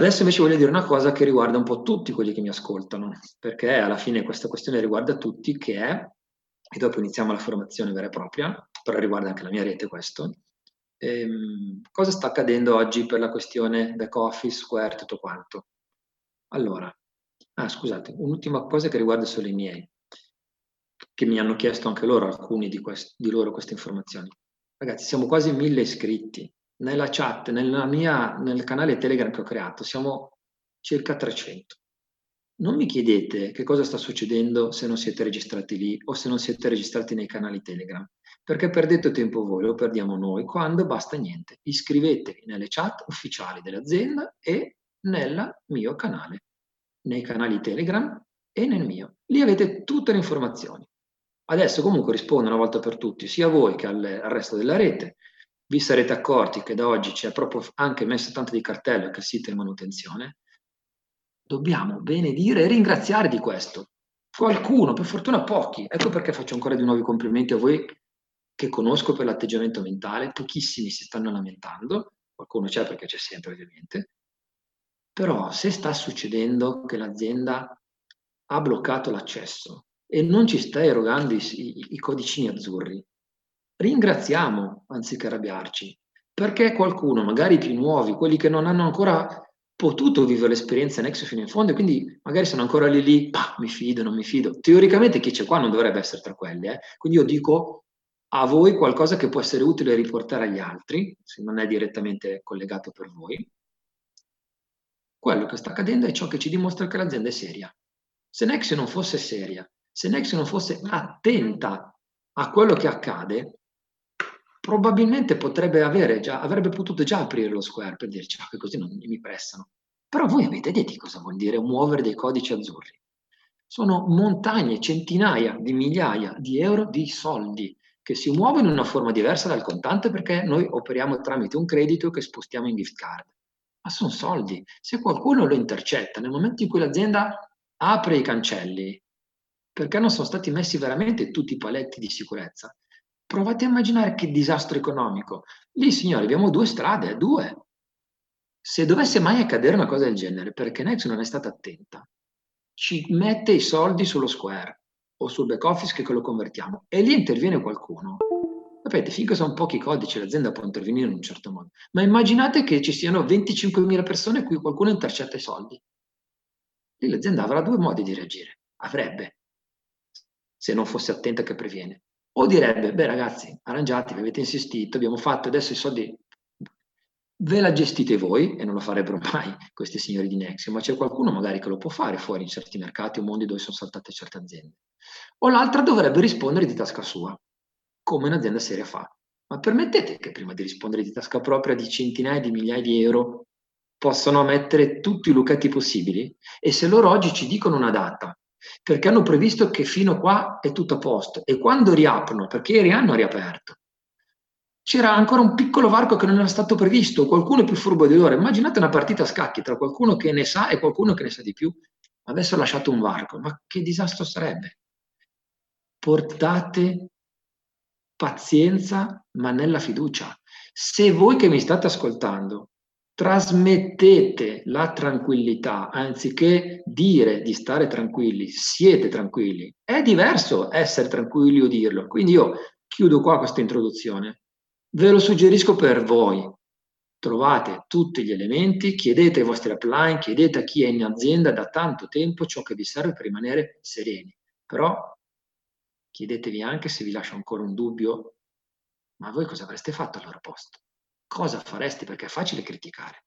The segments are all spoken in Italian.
Adesso invece voglio dire una cosa che riguarda un po' tutti quelli che mi ascoltano, perché alla fine questa questione riguarda tutti, che è, e dopo iniziamo la formazione vera e propria, però riguarda anche la mia rete questo, ehm, cosa sta accadendo oggi per la questione back office, Square, tutto quanto. Allora, ah scusate, un'ultima cosa che riguarda solo i miei, che mi hanno chiesto anche loro, alcuni di, quest- di loro queste informazioni. Ragazzi, siamo quasi mille iscritti, nella chat, mia, nel canale Telegram che ho creato, siamo circa 300. Non mi chiedete che cosa sta succedendo se non siete registrati lì o se non siete registrati nei canali Telegram, perché perdete tempo voi, lo perdiamo noi, quando basta niente. Iscrivetevi nelle chat ufficiali dell'azienda e nel mio canale, nei canali Telegram e nel mio. Lì avete tutte le informazioni. Adesso comunque rispondo una volta per tutti, sia a voi che al resto della rete, vi sarete accorti che da oggi c'è proprio anche messo tanto di cartello che il sito è in manutenzione, dobbiamo benedire e ringraziare di questo. Qualcuno, per fortuna pochi, ecco perché faccio ancora di nuovo i complimenti a voi che conosco per l'atteggiamento mentale, pochissimi si stanno lamentando, qualcuno c'è perché c'è sempre ovviamente, però se sta succedendo che l'azienda ha bloccato l'accesso e non ci sta erogando i, i, i codicini azzurri, ringraziamo anziché arrabbiarci, perché qualcuno, magari i più nuovi, quelli che non hanno ancora potuto vivere l'esperienza Nexo fino in fondo e quindi magari sono ancora lì lì, bah, mi fido, non mi fido. Teoricamente chi c'è qua non dovrebbe essere tra quelli, eh? quindi io dico a voi qualcosa che può essere utile riportare agli altri, se non è direttamente collegato per voi. Quello che sta accadendo è ciò che ci dimostra che l'azienda è seria. Se Nexio non fosse seria, se Nexio non fosse attenta a quello che accade, probabilmente potrebbe avere già, avrebbe potuto già aprire lo Square per dirci ah, che così non mi prestano. Però voi avete detto cosa vuol dire muovere dei codici azzurri. Sono montagne, centinaia di migliaia di euro di soldi che si muovono in una forma diversa dal contante perché noi operiamo tramite un credito che spostiamo in gift card. Ma sono soldi. Se qualcuno lo intercetta nel momento in cui l'azienda apre i cancelli, perché non sono stati messi veramente tutti i paletti di sicurezza, Provate a immaginare che disastro economico. Lì, signori, abbiamo due strade, due. Se dovesse mai accadere una cosa del genere, perché Nex non è stata attenta, ci mette i soldi sullo Square o sul back office che lo convertiamo e lì interviene qualcuno. Sapete, finché sono pochi codici l'azienda può intervenire in un certo modo, ma immaginate che ci siano 25.000 persone a cui qualcuno intercetta i soldi. Lì l'azienda avrà due modi di reagire, avrebbe, se non fosse attenta che previene. O direbbe, beh ragazzi, arrangiatevi, avete insistito, abbiamo fatto, adesso i soldi ve la gestite voi, e non lo farebbero mai questi signori di Nexio, ma c'è qualcuno magari che lo può fare fuori in certi mercati o mondi dove sono saltate certe aziende. O l'altra dovrebbe rispondere di tasca sua, come un'azienda seria fa. Ma permettete che prima di rispondere di tasca propria di centinaia di migliaia di euro possano mettere tutti i lucchetti possibili? E se loro oggi ci dicono una data perché hanno previsto che fino a qua è tutto a posto e quando riaprono, perché ieri hanno riaperto, c'era ancora un piccolo varco che non era stato previsto, qualcuno è più furbo di loro. Immaginate una partita a scacchi tra qualcuno che ne sa e qualcuno che ne sa di più. Avessero lasciato un varco, ma che disastro sarebbe? Portate pazienza, ma nella fiducia. Se voi che mi state ascoltando trasmettete la tranquillità, anziché dire di stare tranquilli, siete tranquilli. È diverso essere tranquilli o dirlo. Quindi io chiudo qua questa introduzione. Ve lo suggerisco per voi. Trovate tutti gli elementi, chiedete ai vostri upline, chiedete a chi è in azienda da tanto tempo ciò che vi serve per rimanere sereni. Però chiedetevi anche se vi lascia ancora un dubbio, ma voi cosa avreste fatto al loro posto? Cosa faresti? Perché è facile criticare.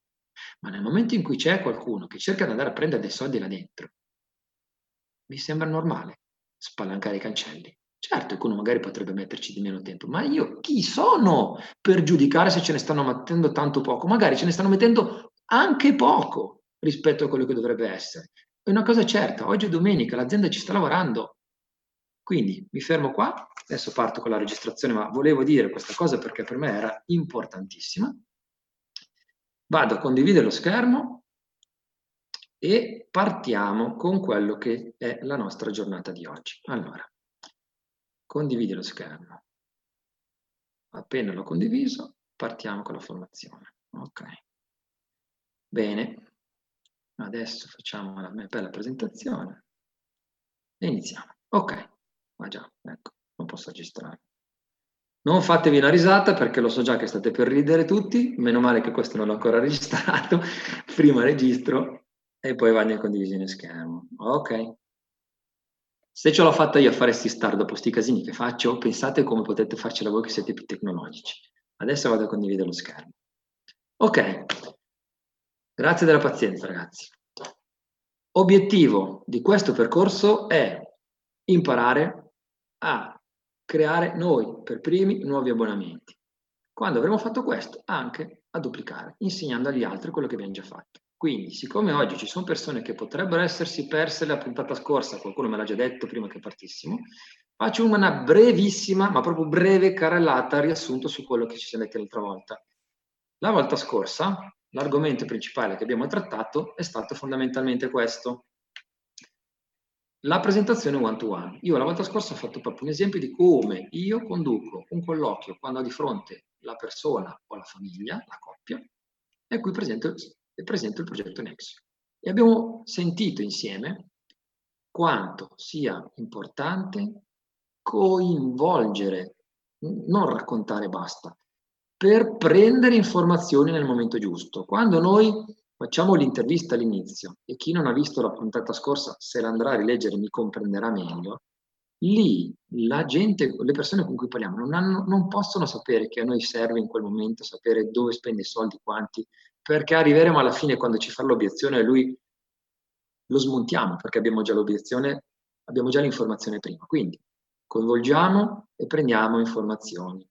Ma nel momento in cui c'è qualcuno che cerca di andare a prendere dei soldi là dentro, mi sembra normale spalancare i cancelli. Certo, qualcuno magari potrebbe metterci di meno tempo, ma io chi sono per giudicare se ce ne stanno mettendo tanto poco? Magari ce ne stanno mettendo anche poco rispetto a quello che dovrebbe essere. È una cosa certa, oggi è domenica, l'azienda ci sta lavorando. Quindi mi fermo qua adesso parto con la registrazione, ma volevo dire questa cosa perché per me era importantissima. Vado a condividere lo schermo e partiamo con quello che è la nostra giornata di oggi. Allora, condividi lo schermo. Appena l'ho condiviso, partiamo con la formazione. Ok. Bene. Adesso facciamo la mia bella presentazione e iniziamo. Ok, ma già, ecco, non posso registrare. Non fatevi una risata perché lo so già che state per ridere tutti, meno male che questo non l'ho ancora registrato, prima registro e poi vado in condivisione schermo. Ok. Se ce l'ho fatta io a fare sti star dopo sti casini che faccio, pensate come potete farcela voi che siete più tecnologici. Adesso vado a condividere lo schermo. Ok, grazie della pazienza ragazzi. Obiettivo di questo percorso è imparare a creare noi per primi nuovi abbonamenti. Quando avremo fatto questo, anche a duplicare, insegnando agli altri quello che abbiamo già fatto. Quindi, siccome oggi ci sono persone che potrebbero essersi perse la puntata scorsa, qualcuno me l'ha già detto prima che partissimo, faccio una brevissima, ma proprio breve carrellata riassunto su quello che ci siamo detti l'altra volta. La volta scorsa, l'argomento principale che abbiamo trattato è stato fondamentalmente questo. La presentazione one-to-one. Io la volta scorsa ho fatto proprio un esempio di come io conduco un colloquio quando ho di fronte la persona o la famiglia, la coppia, e qui presento presento il progetto Nexio. E abbiamo sentito insieme quanto sia importante coinvolgere, non raccontare basta, per prendere informazioni nel momento giusto. Quando noi facciamo l'intervista all'inizio e chi non ha visto la puntata scorsa, se la andrà a rileggere mi comprenderà meglio, lì la gente, le persone con cui parliamo non, hanno, non possono sapere che a noi serve in quel momento sapere dove spende i soldi, quanti, perché arriveremo alla fine quando ci fa l'obiezione e lui lo smontiamo perché abbiamo già l'obiezione, abbiamo già l'informazione prima. Quindi coinvolgiamo e prendiamo informazioni.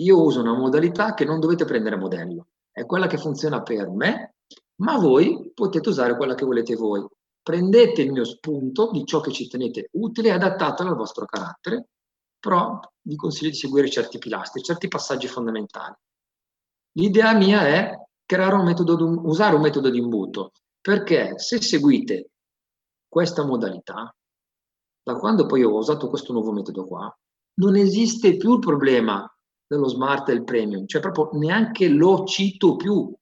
Io uso una modalità che non dovete prendere a modello, è quella che funziona per me, ma voi potete usare quella che volete voi. Prendete il mio spunto di ciò che ci tenete utile e adattatelo al vostro carattere, però vi consiglio di seguire certi pilastri, certi passaggi fondamentali. L'idea mia è un metodo, usare un metodo di imbuto, perché se seguite questa modalità, da quando poi ho usato questo nuovo metodo qua, non esiste più il problema dello smart e del premium, cioè proprio neanche lo cito più.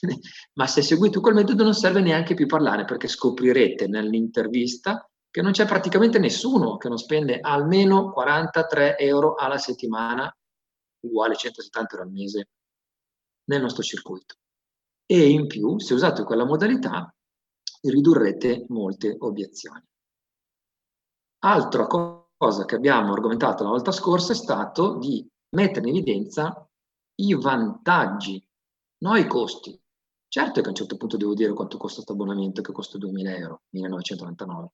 Ma se seguite quel metodo non serve neanche più parlare perché scoprirete nell'intervista che non c'è praticamente nessuno che non spende almeno 43 euro alla settimana, uguale 170 euro al mese, nel nostro circuito. E in più, se usate quella modalità, ridurrete molte obiezioni. Altra cosa che abbiamo argomentato la volta scorsa è stato di mettere in evidenza i vantaggi, non i costi. Certo che a un certo punto devo dire quanto costa questo abbonamento, che costa 2.000 euro, 1.999.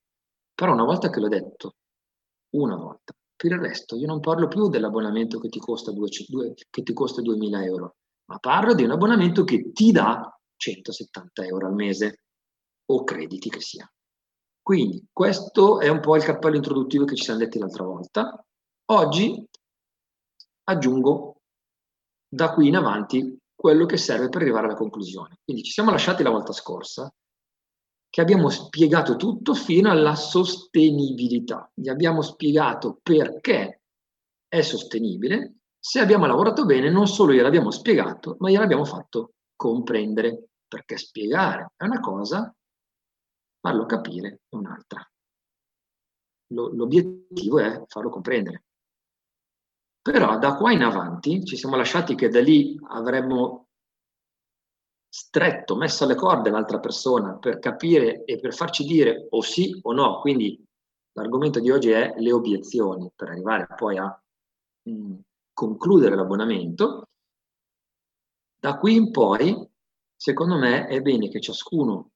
Però una volta che l'ho detto, una volta, per il resto io non parlo più dell'abbonamento che ti costa, 2, che ti costa 2.000 euro, ma parlo di un abbonamento che ti dà 170 euro al mese o crediti che sia. Quindi questo è un po' il cappello introduttivo che ci siamo detti l'altra volta. Oggi aggiungo da qui in avanti quello che serve per arrivare alla conclusione. Quindi ci siamo lasciati la volta scorsa che abbiamo spiegato tutto fino alla sostenibilità. Gli abbiamo spiegato perché è sostenibile se abbiamo lavorato bene, non solo gliel'abbiamo spiegato, ma gliel'abbiamo fatto comprendere, perché spiegare è una cosa, farlo capire è un'altra. l'obiettivo è farlo comprendere. Però da qua in avanti ci siamo lasciati che da lì avremmo stretto, messo alle corde l'altra persona per capire e per farci dire o sì o no. Quindi l'argomento di oggi è le obiezioni, per arrivare poi a mh, mm, concludere l'abbonamento, da qui in poi, secondo me, è bene che ciascuno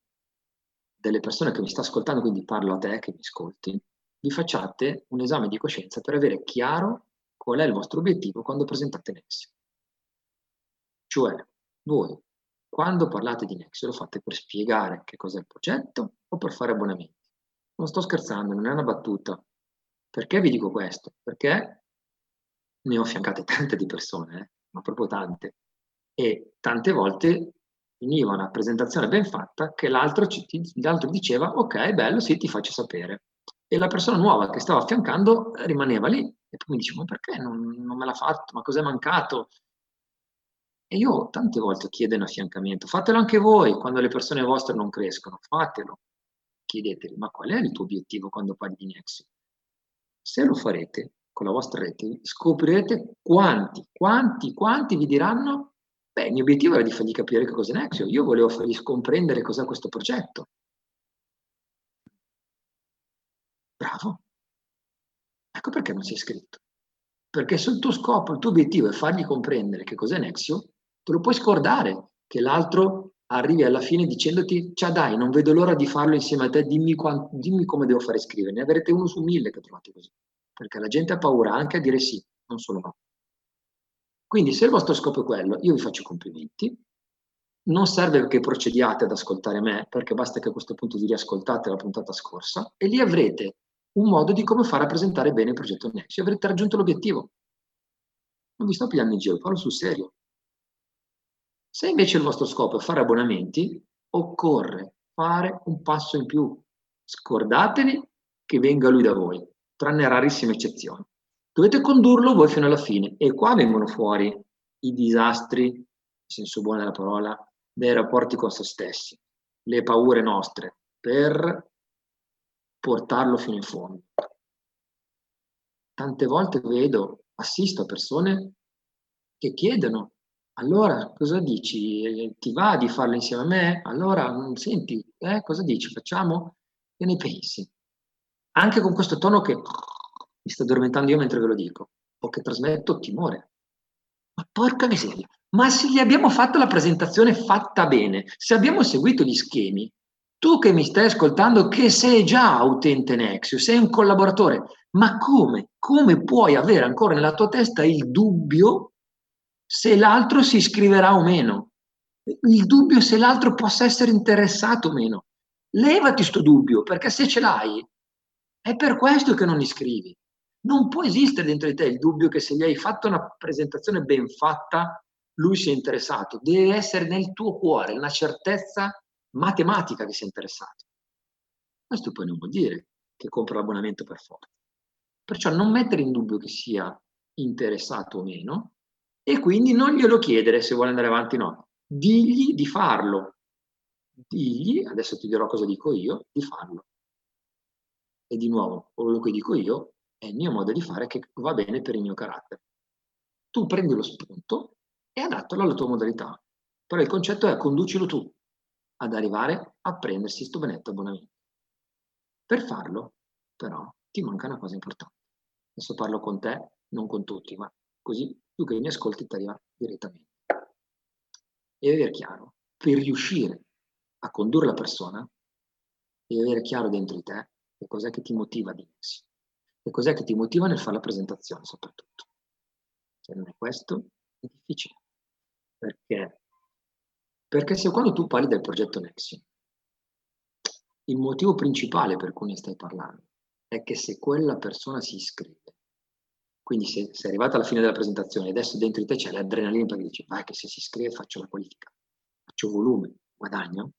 delle persone che mi sta ascoltando, quindi parlo a te che mi ascolti, vi facciate un esame di coscienza per avere chiaro qual è il vostro obiettivo quando presentate Nexio. Cioè, voi, quando parlate di Nexio, lo fate per spiegare che cos'è il progetto o per fare abbonamenti? Non sto scherzando, non è una battuta. Perché vi dico questo? Perché ne ho affiancate tante di persone, eh, ma proprio tante. E tante volte finiva una presentazione ben fatta che l'altro, l'altro diceva ok, bello, sì, ti faccio sapere. E la persona nuova che stava affiancando rimaneva lì e poi mi dice ma perché non, non me l'ha fatto? Ma cos'è mancato? E io tante volte chiedo un affiancamento, fatelo anche voi quando le persone vostre non crescono, fatelo. Chiedetevi, ma qual è il tuo obiettivo quando parli di Nexio? Se lo farete con la vostra rete, scoprirete quanti, quanti, quanti vi diranno, beh, il mio obiettivo era di fargli capire che cos'è Nexio, io volevo fargli comprendere cos'è questo progetto. Bravo. Ecco perché non sei iscritto. Perché se il tuo scopo, il tuo obiettivo è fargli comprendere che cos'è Nexio, te lo puoi scordare che l'altro arrivi alla fine dicendoti ciao dai, non vedo l'ora di farlo insieme a te, dimmi, quanto, dimmi come devo fare scrivere. Ne avrete uno su mille che trovate così. Perché la gente ha paura anche a dire sì, non solo no. Quindi se il vostro scopo è quello, io vi faccio complimenti. Non serve che procediate ad ascoltare me, perché basta che a questo punto vi riascoltate la puntata scorsa e lì avrete un modo di come far rappresentare bene il progetto Nexi. Avrete raggiunto l'obiettivo. Non vi sto pigliando in giro, parlo sul serio. Se invece il vostro scopo è fare abbonamenti, occorre fare un passo in più. Scordatevi che venga lui da voi, tranne rarissime eccezioni. Dovete condurlo voi fino alla fine e qua vengono fuori i disastri, in senso buono della parola, dei rapporti con se stessi, le paure nostre per portarlo fino in fondo. Tante volte vedo, assisto a persone che chiedono, allora cosa dici? Ti va di farlo insieme a me? Allora, senti, eh, cosa dici? Facciamo? Che ne pensi? Anche con questo tono che mi sto addormentando io mentre ve lo dico, o che trasmetto timore. Ma porca miseria, ma se gli abbiamo fatto la presentazione fatta bene, se abbiamo seguito gli schemi, tu che mi stai ascoltando, che sei già utente Nexio, sei un collaboratore, ma come? Come puoi avere ancora nella tua testa il dubbio se l'altro si iscriverà o meno? Il dubbio se l'altro possa essere interessato o meno. Levati sto dubbio, perché se ce l'hai, è per questo che non iscrivi. Non può esistere dentro di te il dubbio che se gli hai fatto una presentazione ben fatta, lui sia interessato. Deve essere nel tuo cuore una certezza matematica che sia interessato. Questo poi non vuol dire che compra l'abbonamento per forza. Perciò non mettere in dubbio che sia interessato o meno e quindi non glielo chiedere se vuole andare avanti o no. Digli di farlo. Digli, adesso ti dirò cosa dico io, di farlo. E di nuovo, quello che dico io è il mio modo di fare che va bene per il mio carattere. Tu prendi lo spunto e adattalo alla tua modalità. Però il concetto è conducilo tu ad arrivare a prendersi questo benedetto abbonamento. Per farlo, però, ti manca una cosa importante. Adesso parlo con te, non con tutti, ma così tu che mi ascolti ti arriva direttamente. E avere chiaro, per riuscire a condurre la persona, devi avere chiaro dentro di te che cos'è che ti motiva a dirsi. Che cos'è che ti motiva nel fare la presentazione, soprattutto. Se non è questo, è difficile. Perché perché se quando tu parli del progetto Nexi, il motivo principale per cui ne stai parlando è che se quella persona si iscrive, quindi se sei arrivata alla fine della presentazione, adesso dentro di te c'è l'adrenalina perché dici, vai che se si iscrive faccio la qualifica, faccio volume, guadagno,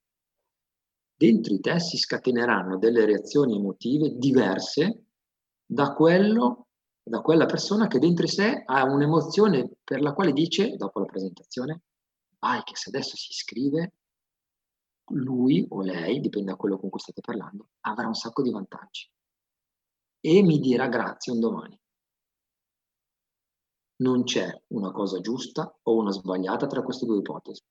dentro di te si scateneranno delle reazioni emotive diverse da quello, da quella persona che dentro di sé ha un'emozione per la quale dice, dopo la presentazione, vai che se adesso si iscrive, lui o lei, dipende da quello con cui state parlando, avrà un sacco di vantaggi e mi dirà grazie un domani. Non c'è una cosa giusta o una sbagliata tra queste due ipotesi,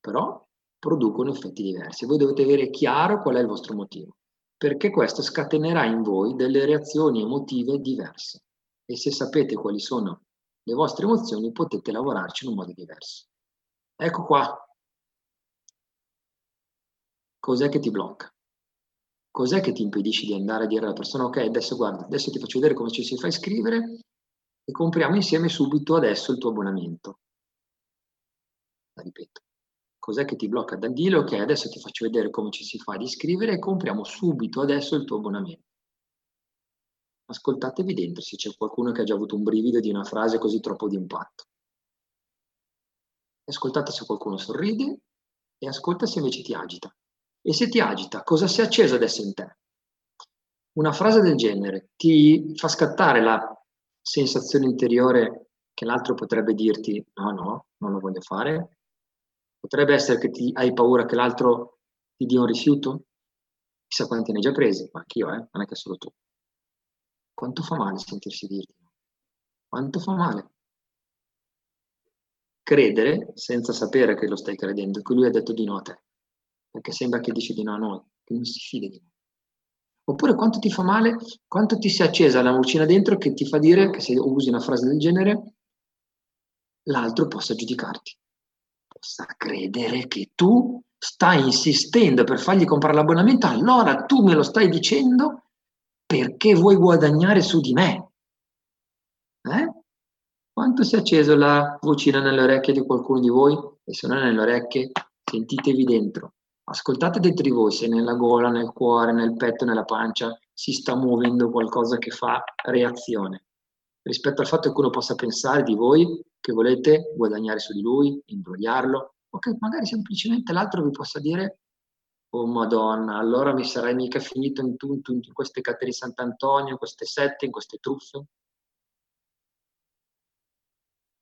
però producono effetti diversi. Voi dovete avere chiaro qual è il vostro motivo, perché questo scatenerà in voi delle reazioni emotive diverse e se sapete quali sono le vostre emozioni potete lavorarci in un modo diverso. Ecco qua. Cos'è che ti blocca? Cos'è che ti impedisce di andare a dire alla persona ok, adesso guarda, adesso ti faccio vedere come ci si fa iscrivere e compriamo insieme subito adesso il tuo abbonamento. La ripeto. Cos'è che ti blocca dal dire ok, adesso ti faccio vedere come ci si fa ad iscrivere e compriamo subito adesso il tuo abbonamento ascoltatevi dentro se c'è qualcuno che ha già avuto un brivido di una frase così troppo di impatto. Ascoltate se qualcuno sorride e ascolta se invece ti agita. E se ti agita, cosa si è acceso adesso in te? Una frase del genere ti fa scattare la sensazione interiore che l'altro potrebbe dirti no, no, non lo voglio fare. Potrebbe essere che ti, hai paura che l'altro ti dia un rifiuto. Chissà quanti ne hai già presi, ma anch'io, eh, non è che solo tu. Quanto fa male sentirsi dirti no? Quanto fa male? Credere senza sapere che lo stai credendo, che lui ha detto di no a te, perché sembra che dici di no a noi, che non si fida di noi. Oppure quanto ti fa male, quanto ti si è accesa la vocina dentro che ti fa dire che se usi una frase del genere, l'altro possa giudicarti, possa credere che tu stai insistendo per fargli comprare l'abbonamento, allora tu me lo stai dicendo perché vuoi guadagnare su di me. Eh? Quanto si è acceso la vocina nelle orecchie di qualcuno di voi? E se non è nelle orecchie, sentitevi dentro. Ascoltate dentro di voi se nella gola, nel cuore, nel petto, nella pancia si sta muovendo qualcosa che fa reazione. Rispetto al fatto che uno possa pensare di voi che volete guadagnare su di lui, imbrogliarlo, o che magari semplicemente l'altro vi possa dire oh madonna, allora mi sarei mica finito in, in, in queste catene di Sant'Antonio, in queste sette, in queste truffe.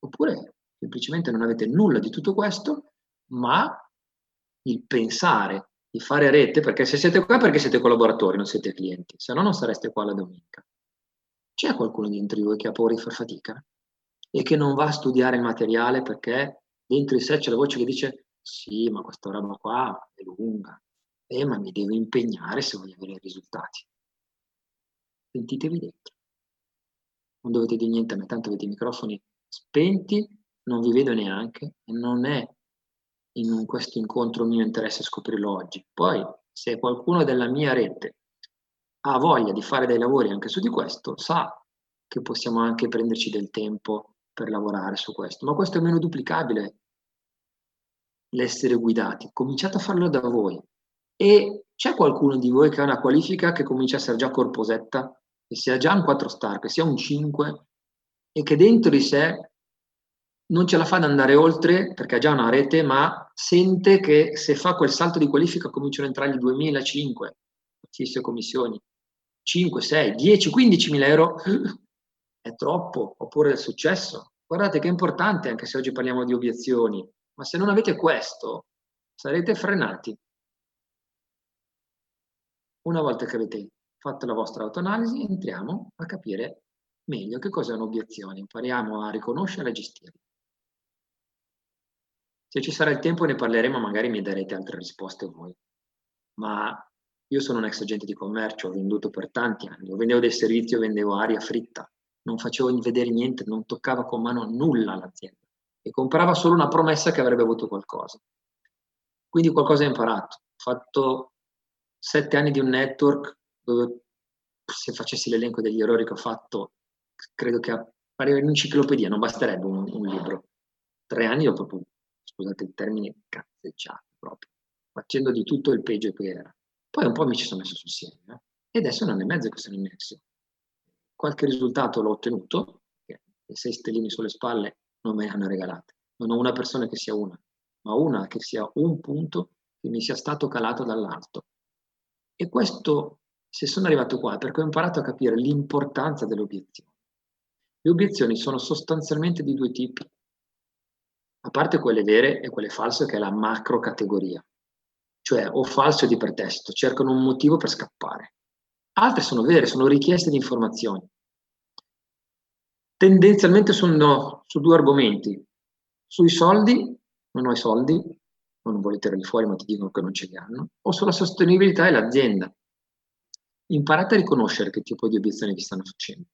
Oppure semplicemente non avete nulla di tutto questo, ma il pensare di fare rete, perché se siete qua perché siete collaboratori, non siete clienti, se no non sareste qua la domenica. C'è qualcuno dentro di voi che ha paura di far fatica e che non va a studiare il materiale perché dentro di sé c'è la voce che dice sì, ma questa roba qua è lunga, eh, ma mi devo impegnare se voglio avere risultati. Sentitevi dentro. Non dovete dire niente a me, tanto avete i microfoni spenti, non vi vedo neanche e non è in questo incontro mio interesse scoprirlo oggi. Poi, se qualcuno della mia rete ha voglia di fare dei lavori anche su di questo, sa che possiamo anche prenderci del tempo per lavorare su questo. Ma questo è meno duplicabile, l'essere guidati. Cominciate a farlo da voi. E c'è qualcuno di voi che ha una qualifica che comincia a essere già corposetta, che sia già un 4 star, che sia un 5 e che dentro di sé non ce la fa ad andare oltre perché ha già una rete, ma sente che se fa quel salto di qualifica cominciano a entrargli 2.005 fisse commissioni, 5, 6, 10, 15 mila euro è troppo, oppure il successo. Guardate che è importante, anche se oggi parliamo di obiezioni, ma se non avete questo, sarete frenati. Una volta che avete fatto la vostra autoanalisi, entriamo a capire meglio che cos'è un'obiezione, impariamo a riconoscerla e gestirla. Se ci sarà il tempo ne parleremo, magari mi darete altre risposte voi. Ma io sono un ex agente di commercio, ho venduto per tanti anni, vendevo dei servizi, vendevo aria fritta, non facevo vedere niente, non toccava con mano nulla l'azienda e comprava solo una promessa che avrebbe avuto qualcosa. Quindi qualcosa ho imparato. Ho fatto sette anni di un network dove se facessi l'elenco degli errori che ho fatto, credo che apparire un'enciclopedia, non basterebbe un, un libro. Tre anni ho proprio scusate il termine, cazzeggiato proprio, facendo di tutto il peggio che era. Poi un po' mi ci sono messo sul serio eh? e adesso un anno e mezzo che sono immerso. Qualche risultato l'ho ottenuto, le sei stelline sulle spalle non me le hanno regalate. Non ho una persona che sia una, ma una che sia un punto che mi sia stato calato dall'alto. E questo, se sono arrivato qua, è perché ho imparato a capire l'importanza delle obiezioni. Le obiezioni sono sostanzialmente di due tipi a parte quelle vere e quelle false, che è la macro categoria, cioè o falso di pretesto, cercano un motivo per scappare. Altre sono vere, sono richieste di informazioni. Tendenzialmente sono su due argomenti. Sui soldi, non ho i soldi, non vuoi tirarli fuori ma ti dicono che non ce li hanno, o sulla sostenibilità e l'azienda. Imparate a riconoscere che tipo di obiezioni vi stanno facendo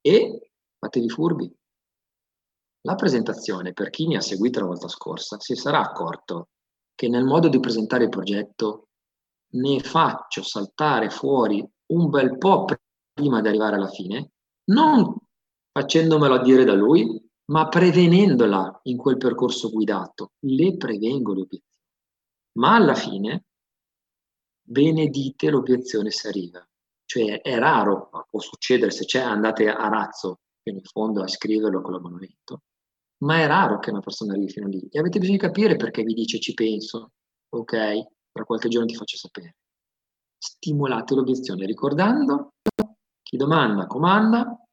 e fatevi furbi, la presentazione, per chi mi ha seguito la volta scorsa, si sarà accorto che nel modo di presentare il progetto ne faccio saltare fuori un bel po' prima di arrivare alla fine, non facendomelo dire da lui, ma prevenendola in quel percorso guidato. Le prevengo le obiezioni. Ma alla fine benedite l'obiezione se arriva. Cioè è raro, può succedere se c'è, andate a razzo fino in fondo a scriverlo con l'abbonamento, ma è raro che una persona arrivi fino lì e avete bisogno di capire perché vi dice ci penso, ok, tra qualche giorno ti faccio sapere. Stimolate l'obiezione ricordando chi domanda comanda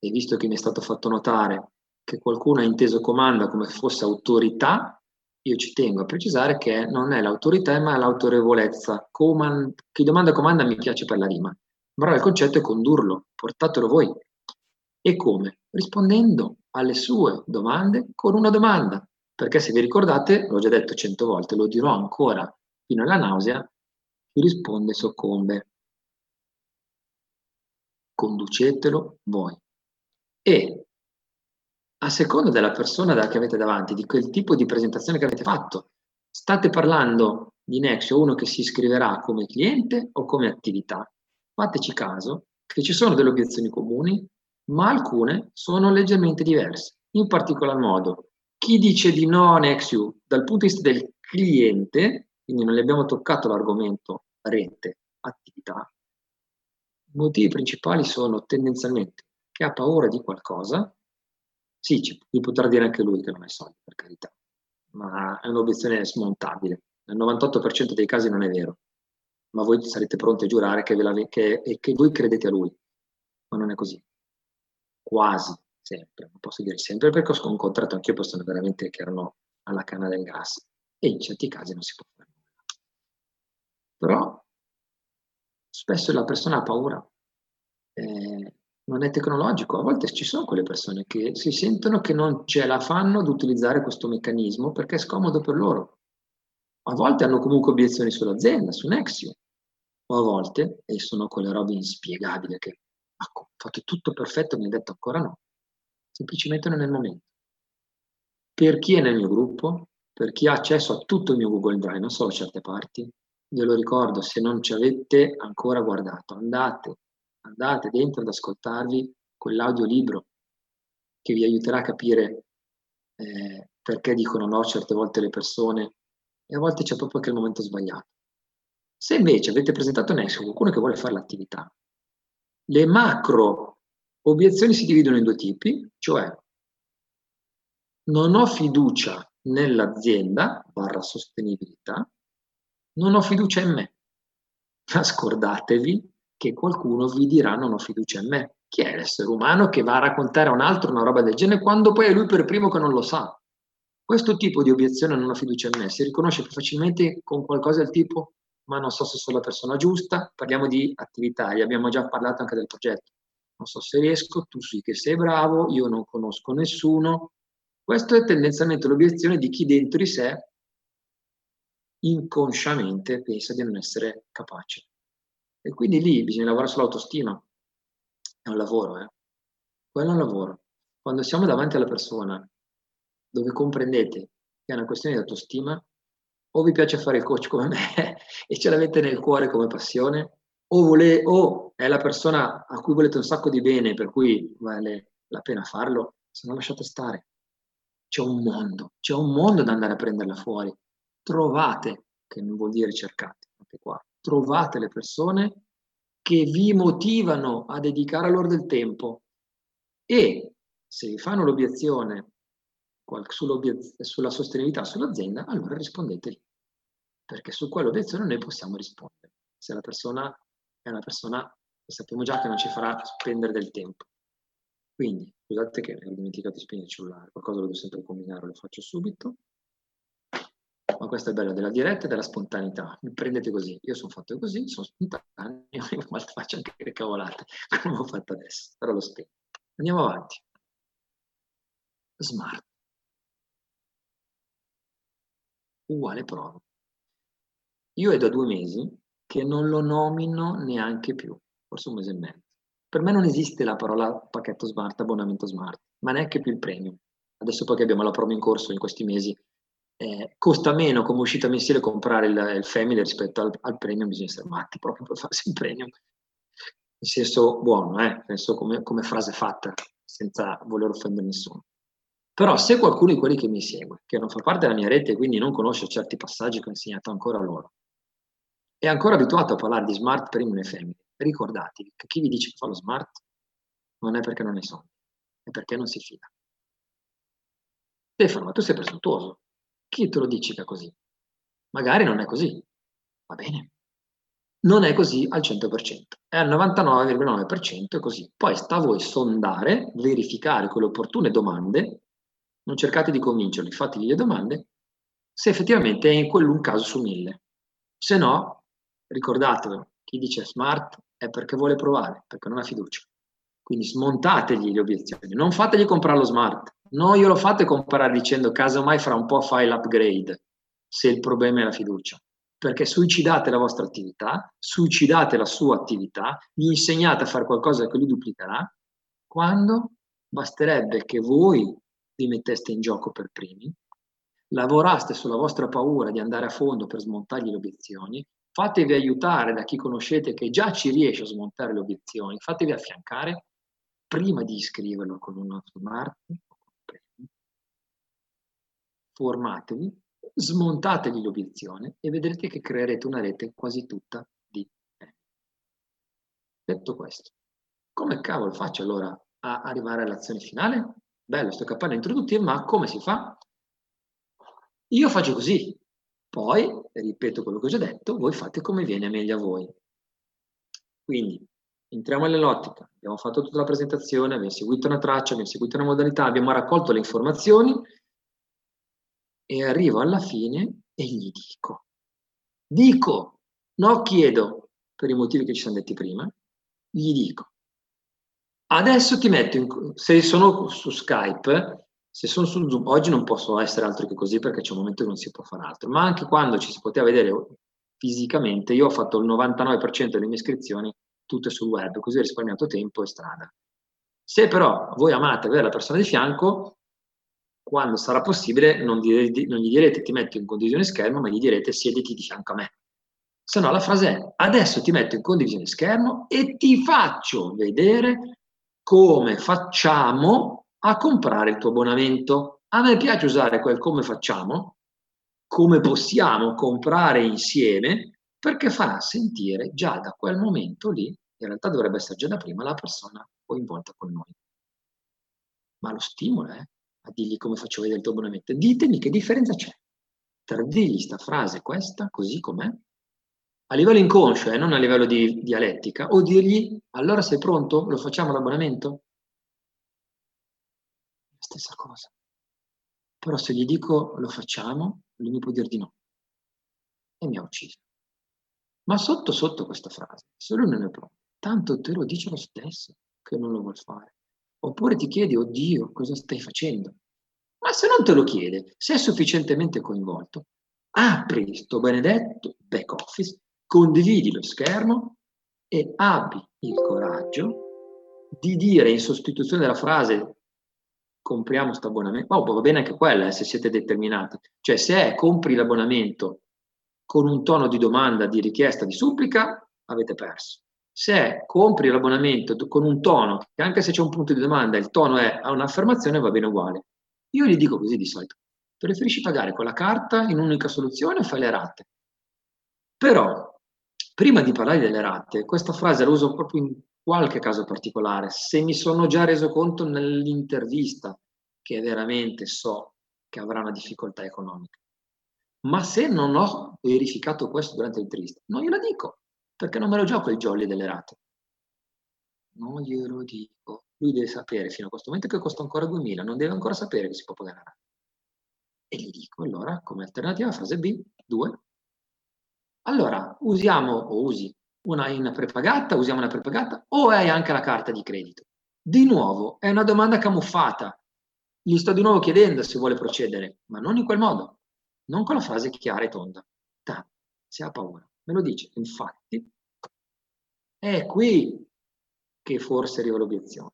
e visto che mi è stato fatto notare che qualcuno ha inteso comanda come fosse autorità, io ci tengo a precisare che non è l'autorità ma l'autorevolezza. Coman- chi domanda comanda mi piace per la rima, ma il concetto è condurlo, portatelo voi. E come? Rispondendo alle sue domande con una domanda. Perché se vi ricordate, l'ho già detto cento volte, lo dirò ancora fino alla nausea, chi risponde soccombe. Conducetelo voi. E a seconda della persona che avete davanti, di quel tipo di presentazione che avete fatto, state parlando di Nexio, uno che si iscriverà come cliente o come attività, fateci caso che ci sono delle obiezioni comuni, ma alcune sono leggermente diverse. In particolar modo, chi dice di no a Nexio dal punto di vista del cliente, quindi non le abbiamo toccato l'argomento rete, attività, i motivi principali sono tendenzialmente che ha paura di qualcosa, sì, ci, mi potrà dire anche lui che non hai soldi, per carità, ma è un'obiezione smontabile. Nel 98% dei casi non è vero, ma voi sarete pronti a giurare che, la, che, che voi credete a lui, ma non è così. Quasi sempre, non posso dire sempre perché ho incontrato anche io persone veramente che erano alla canna del gas e in certi casi non si può fare nulla. Però spesso la persona ha paura. Non è tecnologico. A volte ci sono quelle persone che si sentono che non ce la fanno ad utilizzare questo meccanismo perché è scomodo per loro. A volte hanno comunque obiezioni sull'azienda, su Nexio, o a volte, e sono quelle robe inspiegabili che ma fate tutto perfetto, mi ha detto ancora no. Semplicemente non è il momento. Per chi è nel mio gruppo, per chi ha accesso a tutto il mio Google Drive, non solo a certe parti, ve lo ricordo, se non ci avete ancora guardato, andate andate dentro ad ascoltarvi quell'audiolibro che vi aiuterà a capire eh, perché dicono no certe volte le persone e a volte c'è proprio anche il momento sbagliato. Se invece avete presentato Nexo qualcuno che vuole fare l'attività, le macro obiezioni si dividono in due tipi, cioè non ho fiducia nell'azienda barra sostenibilità, non ho fiducia in me. Ma scordatevi che qualcuno vi dirà non ho fiducia in me. Chi è l'essere umano che va a raccontare a un altro una roba del genere quando poi è lui per primo che non lo sa? Questo tipo di obiezione non ho fiducia in me si riconosce più facilmente con qualcosa del tipo ma non so se sono la persona giusta, parliamo di attività, gli abbiamo già parlato anche del progetto. Non so se riesco, tu sì che sei bravo, io non conosco nessuno. Questa è tendenzialmente l'obiezione di chi dentro di sé inconsciamente pensa di non essere capace. E quindi lì bisogna lavorare sull'autostima. È un lavoro, eh. Quello è un lavoro. Quando siamo davanti alla persona dove comprendete che è una questione di autostima, o vi piace fare il coach come me e ce l'avete nel cuore come passione, o, vole, o è la persona a cui volete un sacco di bene, per cui vale la pena farlo, se no lasciate stare. C'è un mondo, c'è un mondo da andare a prenderla fuori. Trovate, che non vuol dire cercate, anche qua, trovate le persone che vi motivano a dedicare loro del tempo e se vi fanno l'obiezione sulla sostenibilità sull'azienda, allora rispondeteli, perché su quell'obiezione noi possiamo rispondere. Se la persona è una persona che sappiamo già che non ci farà spendere del tempo. Quindi, scusate che ho dimenticato di spegnere il cellulare, qualcosa lo devo sempre combinare, lo faccio subito ma questo è bello della diretta e della spontaneità. Mi prendete così, io sono fatto così, sono spontaneo, ma faccio anche le cavolate, come ho fatto adesso, però lo spiego. Andiamo avanti. Smart. Uguale prova. Io è da due mesi che non lo nomino neanche più, forse un mese e mezzo. Per me non esiste la parola pacchetto smart, abbonamento smart, ma neanche più il premium. Adesso poi che abbiamo la promo in corso in questi mesi, eh, costa meno come uscita mensile comprare il, il family rispetto al, al, premium, bisogna essere matti proprio per farsi un premium. In senso buono, eh? senso come, come frase fatta, senza voler offendere nessuno. Però se qualcuno di quelli che mi segue, che non fa parte della mia rete e quindi non conosce certi passaggi che ho insegnato ancora loro, è ancora abituato a parlare di smart premium e family, ricordatevi che chi vi dice che fa lo smart non è perché non ne soldi, è perché non si fida. Stefano, ma tu sei presuntuoso. Chi te lo dice che è così? Magari non è così. Va bene. non è così al 100%, è al 99,9% è così. Poi sta a voi sondare, verificare con le opportune domande, non cercate di convincerli, fategli le domande, se effettivamente è in quell'un caso su mille. Se no, ricordatevelo, chi dice smart è perché vuole provare, perché non ha fiducia. Quindi smontategli le obiezioni, non fategli comprare lo smart, non glielo fate comprare dicendo casomai fra un po' fai l'upgrade, se il problema è la fiducia. Perché suicidate la vostra attività, suicidate la sua attività, gli insegnate a fare qualcosa che lui duplicherà, quando basterebbe che voi vi metteste in gioco per primi, lavoraste sulla vostra paura di andare a fondo per smontargli le obiezioni, fatevi aiutare da chi conoscete che già ci riesce a smontare le obiezioni, fatevi affiancare prima di iscriverlo con una smart, formatevi smontategli l'obiezione e vedrete che creerete una rete quasi tutta di me. Detto questo, come cavolo faccio allora a arrivare all'azione finale? Bello, sto cappello introduttivo, ma come si fa? Io faccio così, poi, ripeto quello che ho già detto, voi fate come viene meglio a voi. Quindi, entriamo nell'ottica, abbiamo fatto tutta la presentazione, abbiamo seguito una traccia, abbiamo seguito una modalità, abbiamo raccolto le informazioni, e arrivo alla fine e gli dico, dico, non chiedo per i motivi che ci siamo detti prima, gli dico, adesso ti metto in, se sono su Skype, se sono su Zoom, oggi non posso essere altro che così perché c'è un momento che non si può fare altro, ma anche quando ci si poteva vedere fisicamente, io ho fatto il 99% delle mie iscrizioni tutte sul web, così ho risparmiato tempo e strada. Se però voi amate avere la persona di fianco, quando sarà possibile non, direte, non, gli direte ti metto in condivisione schermo, ma gli direte siediti di fianco a me. Se no la frase è adesso ti metto in condivisione schermo e ti faccio vedere come facciamo a comprare il tuo abbonamento. A me piace usare quel come facciamo, come possiamo comprare insieme, perché farà sentire già da quel momento lì, in realtà dovrebbe essere già da prima, la persona coinvolta con noi. Ma lo stimolo è a dirgli come faccio vedere il tuo abbonamento. Ditemi che differenza c'è tra dirgli sta frase questa, così com'è, a livello inconscio e eh, non a livello di dialettica, o dirgli allora sei pronto? Lo facciamo l'abbonamento? Stessa cosa. Però se gli dico lo facciamo, lui mi può dire di no. E mi ha ucciso. Ma sotto sotto questa frase, se lui non è pronto, tanto te lo dice lo stesso che non lo vuol fare. Oppure ti chiedi, oddio, cosa stai facendo? Ma se non te lo chiede, se è sufficientemente coinvolto, apri sto benedetto back office, condividi lo schermo e abbi il coraggio di dire in sostituzione della frase compriamo questo abbonamento, oh, va bene anche quella eh, se siete determinati, cioè se è compri l'abbonamento con un tono di domanda, di richiesta, di supplica, avete perso se compri l'abbonamento con un tono, che anche se c'è un punto di domanda, il tono è un'affermazione, va bene uguale. Io gli dico così di solito, preferisci pagare con la carta in un'unica soluzione o fai le rate? Però, prima di parlare delle rate, questa frase la uso proprio in qualche caso particolare, se mi sono già reso conto nell'intervista che veramente so che avrà una difficoltà economica. Ma se non ho verificato questo durante l'intervista, non glielo dico perché non me lo gioco il jolly delle rate. Non glielo dico. Lui deve sapere fino a questo momento che costa ancora 2000, non deve ancora sapere che si può pagare la rata. E gli dico allora, come alternativa, fase B, 2. Allora, usiamo o usi una in prepagata, usiamo una prepagata o hai anche la carta di credito? Di nuovo, è una domanda camuffata. Gli sto di nuovo chiedendo se vuole procedere, ma non in quel modo, non con la frase chiara e tonda. Ta, se ha paura. Me lo dice, infatti, è qui che forse arriva l'obiezione.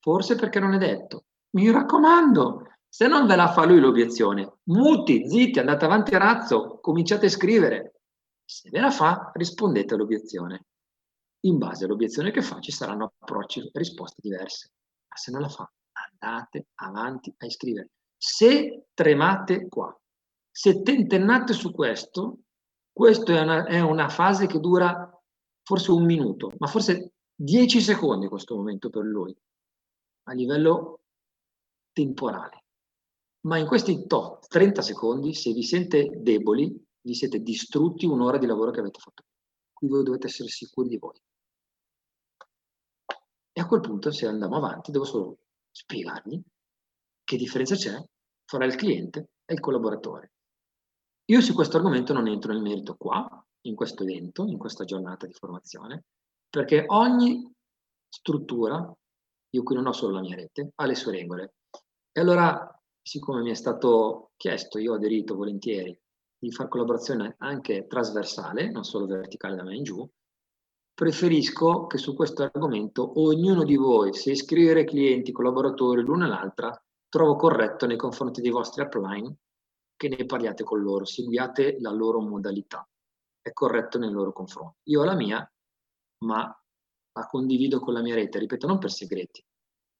Forse perché non è detto. Mi raccomando, se non ve la fa lui l'obiezione, muti, zitti, andate avanti a razzo, cominciate a scrivere. Se ve la fa, rispondete all'obiezione. In base all'obiezione che fa ci saranno approcci e risposte diverse. Ma se non la fa, andate avanti a iscrivere. Se tremate qua, se tentennate su questo, questa è una, è una fase che dura forse un minuto, ma forse 10 secondi questo momento per lui, a livello temporale. Ma in questi tot, 30 secondi, se vi sente deboli, vi siete distrutti un'ora di lavoro che avete fatto. cui voi dovete essere sicuri di voi. E a quel punto, se andiamo avanti, devo solo spiegargli che differenza c'è fra il cliente e il collaboratore. Io su questo argomento non entro nel merito qua, in questo evento, in questa giornata di formazione, perché ogni struttura, io qui non ho solo la mia rete, ha le sue regole. E allora, siccome mi è stato chiesto, io ho aderito volentieri, di fare collaborazione anche trasversale, non solo verticale da me in giù, preferisco che su questo argomento ognuno di voi, se iscrivere clienti, collaboratori l'una e l'altra, trovo corretto nei confronti dei vostri upline che ne parliate con loro, seguiate la loro modalità. È corretto nei loro confronti. Io ho la mia, ma la condivido con la mia rete, ripeto, non per segreti,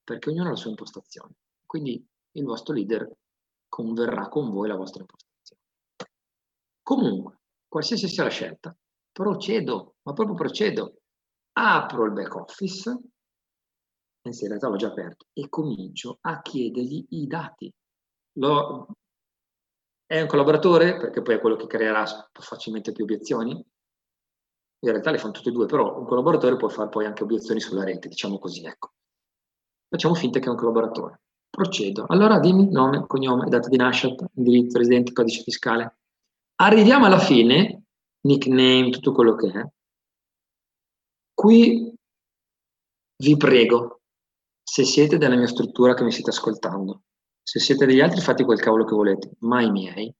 perché ognuno ha la sua impostazione. Quindi il vostro leader converrà con voi la vostra impostazione. Comunque, qualsiasi sia la scelta, procedo, ma proprio procedo. Apro il back office, anzi in realtà l'ho già aperto, e comincio a chiedergli i dati. Lo, è un collaboratore, perché poi è quello che creerà facilmente più obiezioni. In realtà le fanno tutte e due, però un collaboratore può fare poi anche obiezioni sulla rete, diciamo così, ecco. Facciamo finta che è un collaboratore. Procedo. Allora dimmi nome, cognome, data di nascita, indirizzo, residente, codice fiscale. Arriviamo alla fine, nickname, tutto quello che è. Qui vi prego, se siete della mia struttura che mi siete ascoltando, se siete degli altri fate quel cavolo che volete, ma i miei,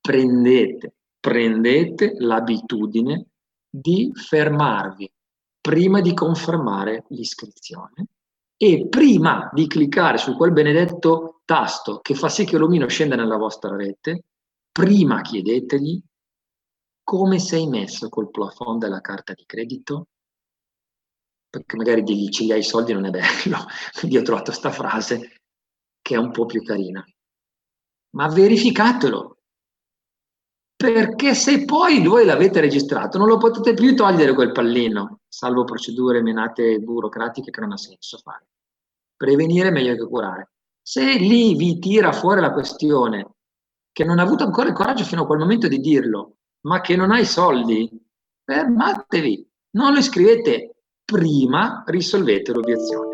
prendete, prendete l'abitudine di fermarvi prima di confermare l'iscrizione e prima di cliccare su quel benedetto tasto che fa sì che l'omino scenda nella vostra rete, prima chiedetegli come sei messo col plafond della carta di credito, perché magari digli ce li hai i soldi non è bello, quindi ho trovato questa frase che è un po' più carina. Ma verificatelo, perché se poi voi l'avete registrato non lo potete più togliere quel pallino, salvo procedure menate burocratiche che non ha senso fare. Prevenire è meglio che curare. Se lì vi tira fuori la questione che non ha avuto ancora il coraggio fino a quel momento di dirlo, ma che non ha i soldi, fermatevi, non lo iscrivete, prima risolvete l'obiezione.